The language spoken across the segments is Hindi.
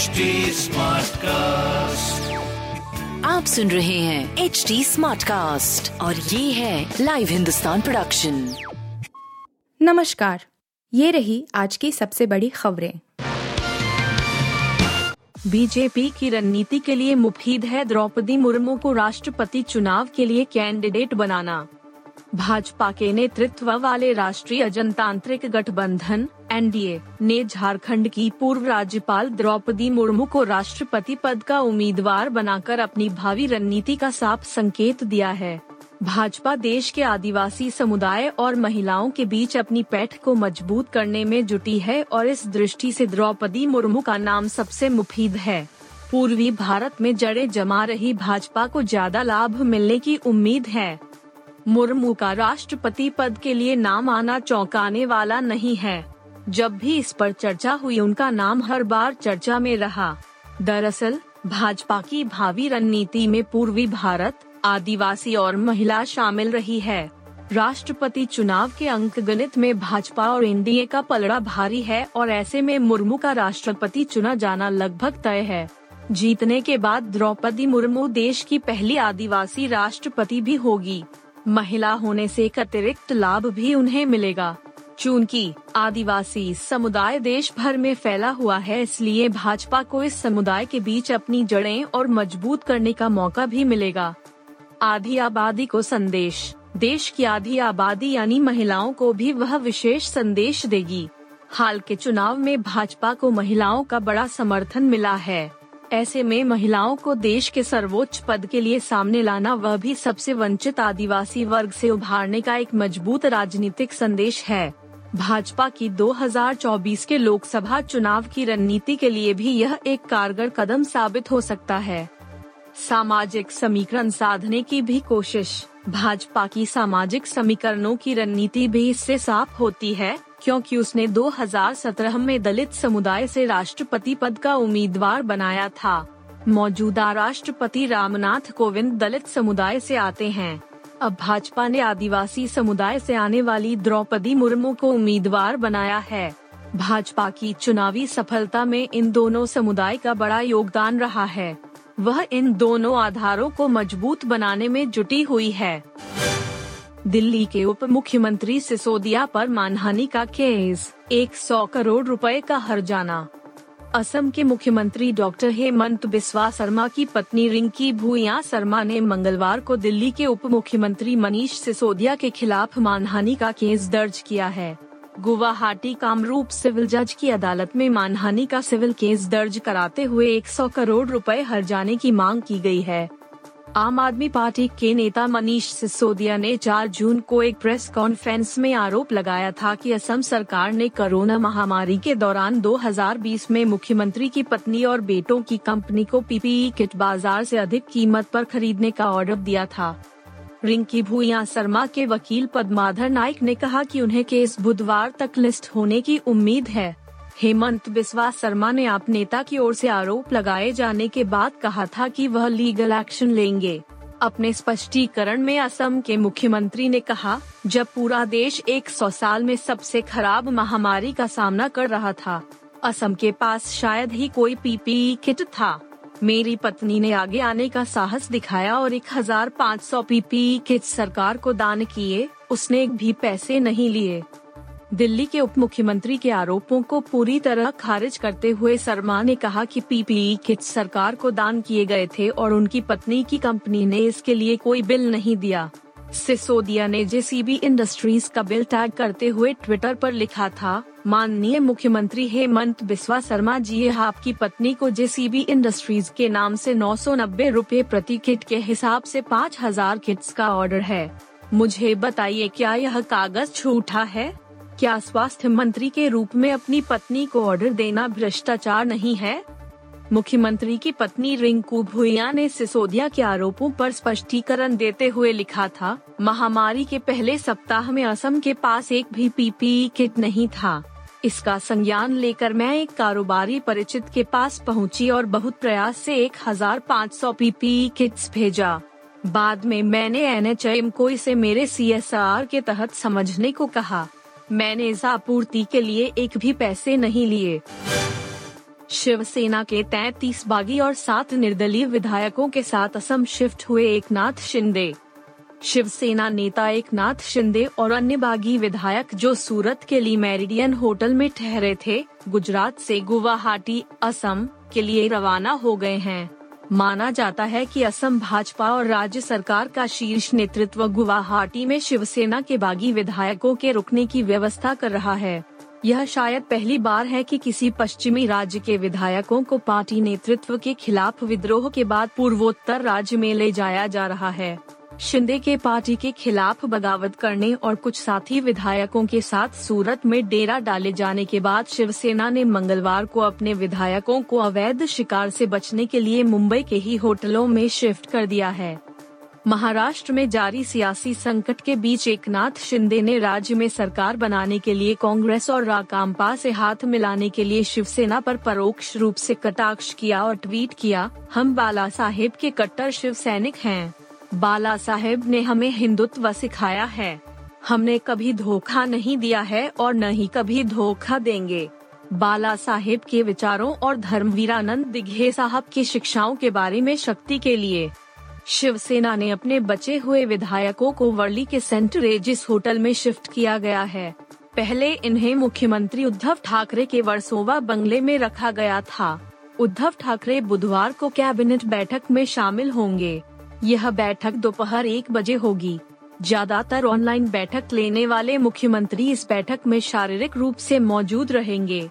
HD कास्ट आप सुन रहे हैं एच डी स्मार्ट कास्ट और ये है लाइव हिंदुस्तान प्रोडक्शन नमस्कार ये रही आज की सबसे बड़ी खबरें। बीजेपी की रणनीति के लिए मुफीद है द्रौपदी मुर्मू को राष्ट्रपति चुनाव के लिए कैंडिडेट बनाना। भाजपा के नेतृत्व वाले राष्ट्रीय जनतांत्रिक गठबंधन एनडीए ने झारखंड की पूर्व राज्यपाल द्रौपदी मुर्मू को राष्ट्रपति पद का उम्मीदवार बनाकर अपनी भावी रणनीति का साफ़ संकेत दिया है। भाजपा देश के आदिवासी समुदाय और महिलाओं के बीच अपनी पैठ को मज़बूत करने में जुटी है और इस दृष्टि से द्रौपदी मुर्मू का नाम सबसे मुफीद है। पूर्वी भारत में जड़े जमा रही भाजपा को ज़्यादा लाभ मिलने की उम्मीद है। मुर्मू का राष्ट्रपति पद के लिए नाम आना चौंकाने वाला नहीं है। जब भी इस पर चर्चा हुई उनका नाम हर बार चर्चा में रहा। दरअसल, भाजपा की भावी रणनीति में पूर्वी भारत, आदिवासी और महिला शामिल रही है। राष्ट्रपति चुनाव के अंक गणित में भाजपा और एनडीए का पलड़ा भारी है और ऐसे में मुर्मू का राष्ट्रपति चुना जाना लगभग तय है। जीतने के बाद द्रौपदी मुर्मू देश की पहली आदिवासी राष्ट्रपति भी होगी। महिला होने से एक अतिरिक्त लाभ भी उन्हें मिलेगा। चूँकि आदिवासी समुदाय देश भर में फैला हुआ है, इसलिए भाजपा को इस समुदाय के बीच अपनी जड़ें और मज़बूत करने का मौका भी मिलेगा। आधी आबादी को संदेश। देश की आधी आबादी यानी महिलाओं को भी वह विशेष संदेश देगी। हाल के चुनाव में भाजपा को महिलाओं का बड़ा समर्थन मिला है। ऐसे में महिलाओं को देश के सर्वोच्च पद के लिए सामने लाना वह भी सबसे वंचित आदिवासी वर्ग से उभारने का एक मज़बूत राजनीतिक संदेश है। भाजपा की 2024 के लोकसभा चुनाव की रणनीति के लिए भी यह एक कारगर कदम साबित हो सकता है। सामाजिक समीकरण साधने की भी कोशिश। भाजपा की सामाजिक समीकरणों की रणनीति भी इससे साफ़ होती है, क्योंकि उसने 2017 में दलित समुदाय से राष्ट्रपति पद का उम्मीदवार बनाया था। मौजूदा राष्ट्रपति रामनाथ कोविंद दलित समुदाय से आते हैं। अब भाजपा ने आदिवासी समुदाय से आने वाली द्रौपदी मुर्मू को उम्मीदवार बनाया है। भाजपा की चुनावी सफलता में इन दोनों समुदाय का बड़ा योगदान रहा है। वह इन दोनों आधारों को मज़बूत बनाने में जुटी हुई है। दिल्ली के उप मुख्यमंत्री सिसोदिया पर मानहानि का केस 100 करोड़ रुपए का हर्जाना। असम के मुख्यमंत्री डॉक्टर हेमंत बिस्वा शर्मा की पत्नी रिंकी भूया शर्मा ने मंगलवार को दिल्ली के उप मुख्यमंत्री मनीष सिसोदिया के खिलाफ मानहानि का केस दर्ज किया है। गुवाहाटी कामरूप सिविल जज की अदालत में मानहानि का सिविल केस दर्ज कराते हुए 100 करोड़ रुपए हर जाने की मांग की गई है। आम आदमी पार्टी के नेता मनीष सिसोदिया ने 4 जून को एक प्रेस कॉन्फ्रेंस में आरोप लगाया था कि असम सरकार ने कोरोना महामारी के दौरान 2020 में मुख्यमंत्री की पत्नी और बेटों की कंपनी को पीपीई किट बाज़ार से अधिक कीमत पर खरीदने का ऑर्डर दिया था। रिंकी भूया शर्मा के वकील पद्माधर नाइक ने कहा कि उन्हें केस बुधवार तक लिस्ट होने की उम्मीद है। हेमंत बिस्वा शर्मा ने आप नेता की ओर से आरोप लगाए जाने के बाद कहा था कि वह लीगल एक्शन लेंगे। अपने स्पष्टीकरण में असम के मुख्यमंत्री ने कहा, जब पूरा देश 100 साल में सबसे खराब महामारी का सामना कर रहा था, असम के पास शायद ही कोई पीपीई किट था। मेरी पत्नी ने आगे आने का साहस दिखाया और 1500 पीपीई किट सरकार को दान किए, उसने भी पैसे नहीं लिए। दिल्ली के उप मुख्यमंत्री के आरोपों को पूरी तरह खारिज करते हुए शर्मा ने कहा कि पीपीई किट सरकार को दान किए गए थे और उनकी पत्नी की कंपनी ने इसके लिए कोई बिल नहीं दिया। सिसोदिया ने जेसीबी इंडस्ट्रीज़ का बिल टैग करते हुए ट्विटर पर लिखा था, माननीय मुख्यमंत्री हेमंत बिस्वा शर्मा जी, आपकी पत्नी को जेसीबी इंडस्ट्रीज़ के नाम से नौ सौ नब्बे रूपए प्रति किट के हिसाब से पाँच हज़ार किट्स का ऑर्डर है। मुझे बताइए क्या यह कागज़ झूठा है? क्या स्वास्थ्य मंत्री के रूप में अपनी पत्नी को ऑर्डर देना भ्रष्टाचार नहीं है? मुख्यमंत्री की पत्नी रिंकू भुइया ने सिसोदिया के आरोपों पर स्पष्टीकरण देते हुए लिखा था, महामारी के पहले सप्ताह में असम के पास एक भी पीपीई किट नहीं था। इसका संज्ञान लेकर मैं एक कारोबारी परिचित के पास पहुँची और बहुत प्रयास से 1500 पीपीई किट्स भेजा। बाद में मैंने एनएचएम को इसे मेरे सीएसआर के तहत समझने को कहा। मैंने इस आपूर्ति के लिए एक भी पैसे नहीं लिए। शिवसेना के 33 बागी और सात निर्दलीय विधायकों के साथ असम शिफ्ट हुए एक नाथ शिंदे। शिवसेना नेता एक नाथ शिंदे और अन्य बागी विधायक जो सूरत के लिए मेरिडियन होटल में ठहरे थे, गुजरात से गुवाहाटी, असम के लिए रवाना हो गए हैं। माना जाता है कि असम भाजपा और राज्य सरकार का शीर्ष नेतृत्व गुवाहाटी में शिवसेना के बागी विधायकों के रुकने की व्यवस्था कर रहा है। यह शायद पहली बार है कि किसी पश्चिमी राज्य के विधायकों को पार्टी नेतृत्व के खिलाफ विद्रोह के बाद पूर्वोत्तर राज्य में ले जाया जा रहा है। शिंदे के पार्टी के खिलाफ बगावत करने और कुछ साथी विधायकों के साथ सूरत में डेरा डाले जाने के बाद शिवसेना ने मंगलवार को अपने विधायकों को अवैध शिकार से बचने के लिए मुंबई के ही होटलों में शिफ्ट कर दिया है। महाराष्ट्र में जारी सियासी संकट के बीच एक नाथ शिंदे ने राज्य में सरकार बनाने के लिए कांग्रेस और राकांपा से हाथ मिलाने के लिए शिवसेना पर परोक्ष रूप से कटाक्ष किया और ट्वीट किया, हम बाला साहेब के कट्टर शिव सैनिक हैं। बाला साहेब ने हमें हिंदुत्व सिखाया है। हमने कभी धोखा नहीं दिया है और न ही कभी धोखा देंगे। बाला साहेब के विचारों और धर्मवीरानंद दिघे साहब की शिक्षाओं के बारे में शक्ति के लिए। शिवसेना ने अपने बचे हुए विधायकों को वर्ली के सेंट रेजिस होटल में शिफ्ट किया गया है। पहले इन्हें मुख्यमंत्री उद्धव ठाकरे के वर्सोवा बंगले में रखा गया था। उद्धव ठाकरे बुधवार को कैबिनेट बैठक में शामिल होंगे। यह बैठक दोपहर एक बजे होगी। ज़्यादातर ऑनलाइन बैठक लेने वाले मुख्यमंत्री इस बैठक में शारीरिक रूप से मौजूद रहेंगे।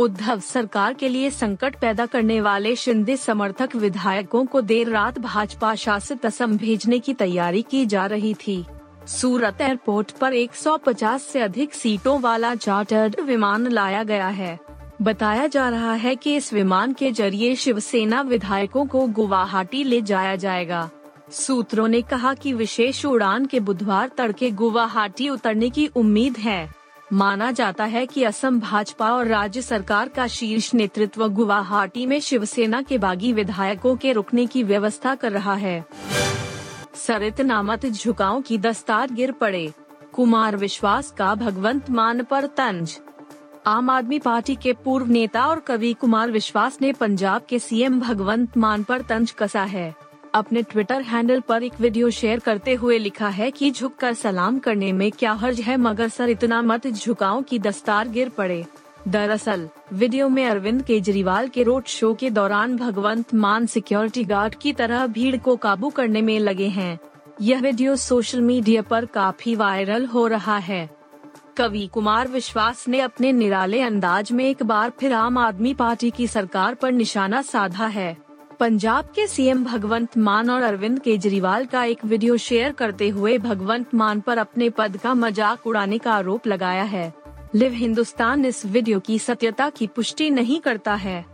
उद्धव सरकार के लिए संकट पैदा करने वाले शिंदे समर्थक विधायकों को देर रात भाजपा शासित असम भेजने की तैयारी की जा रही थी। सूरत एयरपोर्ट पर 150 से अधिक सीटों वाला चार्टर्ड विमान लाया गया है। बताया जा रहा है कि इस विमान के ज़रिए शिवसेना विधायकों को गुवाहाटी ले जाया जाएगा। सूत्रों ने कहा कि विशेष उड़ान के बुधवार तड़के गुवाहाटी उतरने की उम्मीद है। माना जाता है कि असम, भाजपा और राज्य सरकार का शीर्ष नेतृत्व गुवाहाटी में शिवसेना के बागी विधायकों के रुकने की व्यवस्था कर रहा है। सरित नामत झुकाव की दस्तार गिर पड़े। कुमार विश्वास का भगवंत मान पर तंज आम आदमी पार्टी के पूर्व नेता और कवि कुमार विश्वास ने पंजाब के सीएम भगवंत मान पर तंज कसा है। अपने ट्विटर हैंडल पर एक वीडियो शेयर करते हुए लिखा है कि झुककर सलाम करने में क्या हर्ज है, मगर सर इतना मत झुकाओ कि दस्तार गिर पड़े। दरअसल, वीडियो में अरविंद केजरीवाल के रोड शो के दौरान भगवंत मान सिक्योरिटी गार्ड की तरह भीड़ को काबू करने में लगे हैं। यह वीडियो सोशल मीडिया पर काफ़ी वायरल हो रहा है। कवि कुमार विश्वास ने अपने निराले अंदाज में एक बार फिर आम आदमी पार्टी की सरकार पर निशाना साधा है। पंजाब के सीएम भगवंत मान और अरविंद केजरीवाल का एक वीडियो शेयर करते हुए भगवंत मान पर अपने पद का मज़ाक उड़ाने का आरोप लगाया है। लिव हिंदुस्तान इस वीडियो की सत्यता की पुष्टि नहीं करता है।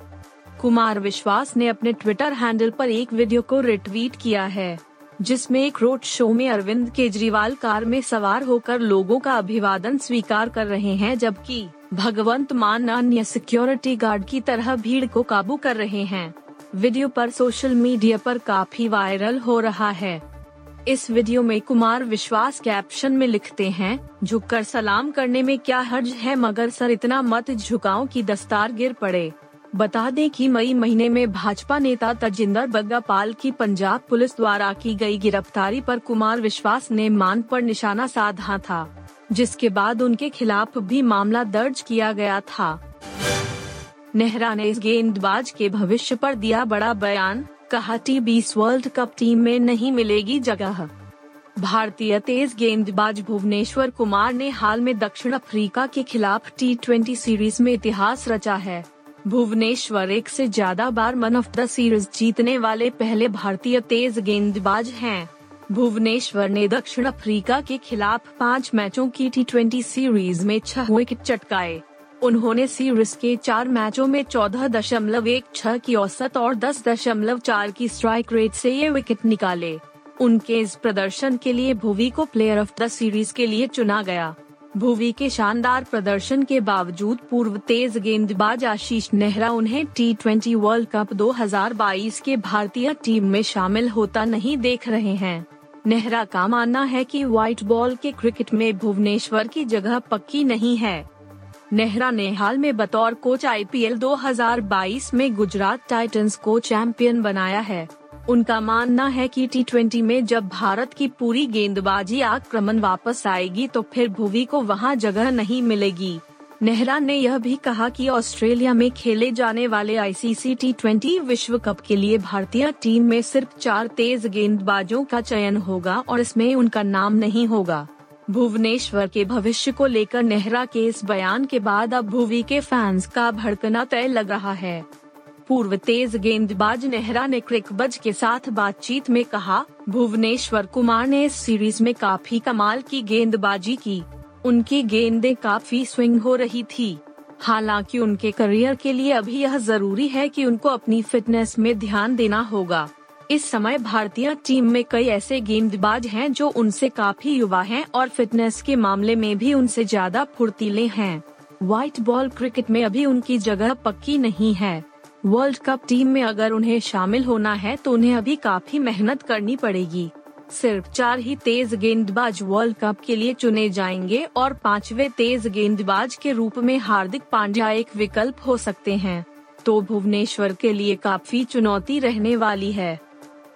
कुमार विश्वास ने अपने ट्विटर हैंडल पर एक वीडियो को रिट्वीट किया है। जिसमें एक रोड शो में अरविंद केजरीवाल कार में सवार होकर लोगों का अभिवादन स्वीकार कर रहे हैं, जबकि भगवंत मान अन्य सिक्योरिटी गार्ड की तरह भीड़ को काबू कर रहे हैं। वीडियो पर सोशल मीडिया पर काफ़ी वायरल हो रहा है। इस वीडियो में कुमार विश्वास कैप्शन में लिखते हैं, झुककर सलाम करने में क्या हर्ज है, मगर सर इतना मत झुकाओ कि दस्तार गिर पड़े। बता दें कि मई महीने में भाजपा नेता तजिंदर बग्गा पाल की पंजाब पुलिस द्वारा की गई गिरफ्तारी पर कुमार विश्वास ने मान पर निशाना साधा था, जिसके बाद उनके खिलाफ भी मामला दर्ज किया गया था। नेहरा ने इस गेंदबाज के भविष्य पर दिया बड़ा बयान, कहा टी बीस वर्ल्ड कप टीम में नहीं मिलेगी जगह। भारतीय तेज गेंदबाज भुवनेश्वर कुमार ने हाल में दक्षिण अफ्रीका के खिलाफ टी ट्वेंटी सीरीज़ में इतिहास रचा है। भुवनेश्वर एक से ज़्यादा बार मन ऑफ़ द सीरीज़ जीतने वाले पहले भारतीय तेज गेंदबाज हैं। भुवनेश्वर ने दक्षिण अफ्रीका के खिलाफ पाँच मैचों की टी सीरीज़ में छह विकेट चटकाए। उन्होंने सीरीज़ के चार मैचों में चौदह दशमलव एक छह की औसत और दस दशमलव चार की स्ट्राइक रेट से ये विकेट निकाले। उनके इस प्रदर्शन के लिए भुवी को प्लेयर ऑफ़ द सीरीज़ के लिए चुना गया। भुवी के शानदार प्रदर्शन के बावजूद पूर्व तेज गेंदबाज आशीष नेहरा उन्हें टी वर्ल्ड कप 2022 के भारतीय टीम में शामिल होता नहीं देख रहे हैं। नेहरा का मानना है कि व्हाइट बॉल के क्रिकेट में भुवनेश्वर की जगह पक्की नहीं है। नेहरा ने हाल में बतौर कोच आईपीएल 2022 में गुजरात टाइटंस को चैंपियन बनाया है। उनका मानना है कि टी में जब भारत की पूरी गेंदबाजी आक्रमण वापस आएगी तो फिर भुवी को वहाँ जगह नहीं मिलेगी। नेहरा ने यह भी कहा कि ऑस्ट्रेलिया में खेले जाने वाले आईसीसी टी ट्वेंटी विश्व कप के लिए भारतीय टीम में सिर्फ़ चार तेज गेंदबाजों का चयन होगा और इसमें उनका नाम नहीं होगा। भुवनेश्वर के भविष्य को लेकर नेहरा के इस बयान के बाद अब भुवी के फैंस का भड़कना तय लग रहा है। पूर्व तेज गेंदबाज नेहरा ने क्रिकबज के साथ बातचीत में कहा, भुवनेश्वर कुमार ने इस सीरीज़ में काफ़ी कमाल की गेंदबाजी की। उनकी गेंदें काफ़ी स्विंग हो रही थी। हालाँकि उनके करियर के लिए अभी यह ज़रूरी है कि उनको अपनी फिटनेस में ध्यान देना होगा। इस समय भारतीय टीम में कई ऐसे गेंदबाज हैं जो उनसे काफ़ी युवा हैं और फिटनेस के मामले में भी उनसे ज़्यादा फुर्तीले हैं। व्हाइट बॉल क्रिकेट में अभी उनकी जगह पक्की नहीं है। वर्ल्ड कप टीम में अगर उन्हें शामिल होना है तो उन्हें अभी काफ़ी मेहनत करनी पड़ेगी। सिर्फ़ चार ही तेज गेंदबाज वर्ल्ड कप के लिए चुने जाएँगे और पांचवे तेज गेंदबाज के रूप में हार्दिक पांड्या एक विकल्प हो सकते हैं। तो भुवनेश्वर के लिए काफ़ी चुनौती रहने वाली है।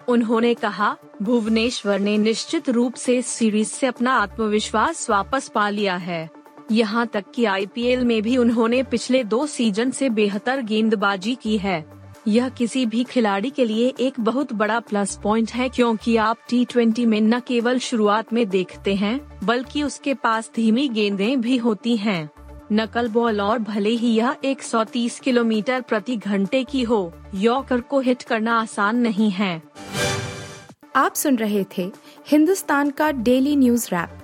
उन्होंने कहा, भुवनेश्वर ने निश्चित रूप से सीरीज़ से अपना आत्मविश्वास वापस पा लिया है। यहाँ तक कि आईपीएल में भी उन्होंने पिछले दो सीज़न से बेहतर गेंदबाजी की है। यह किसी भी खिलाड़ी के लिए एक बहुत बड़ा प्लस पॉइंट है क्योंकि आप टी में न केवल शुरुआत में देखते हैं, बल्कि उसके पास धीमी गेंदें भी होती हैं। नकल बॉल और भले ही यह 130 किलोमीटर प्रति घंटे की हो, यॉकर को हिट करना आसान नहीं है। आप सुन रहे थे हिंदुस्तान का डेली न्यूज़ रैप।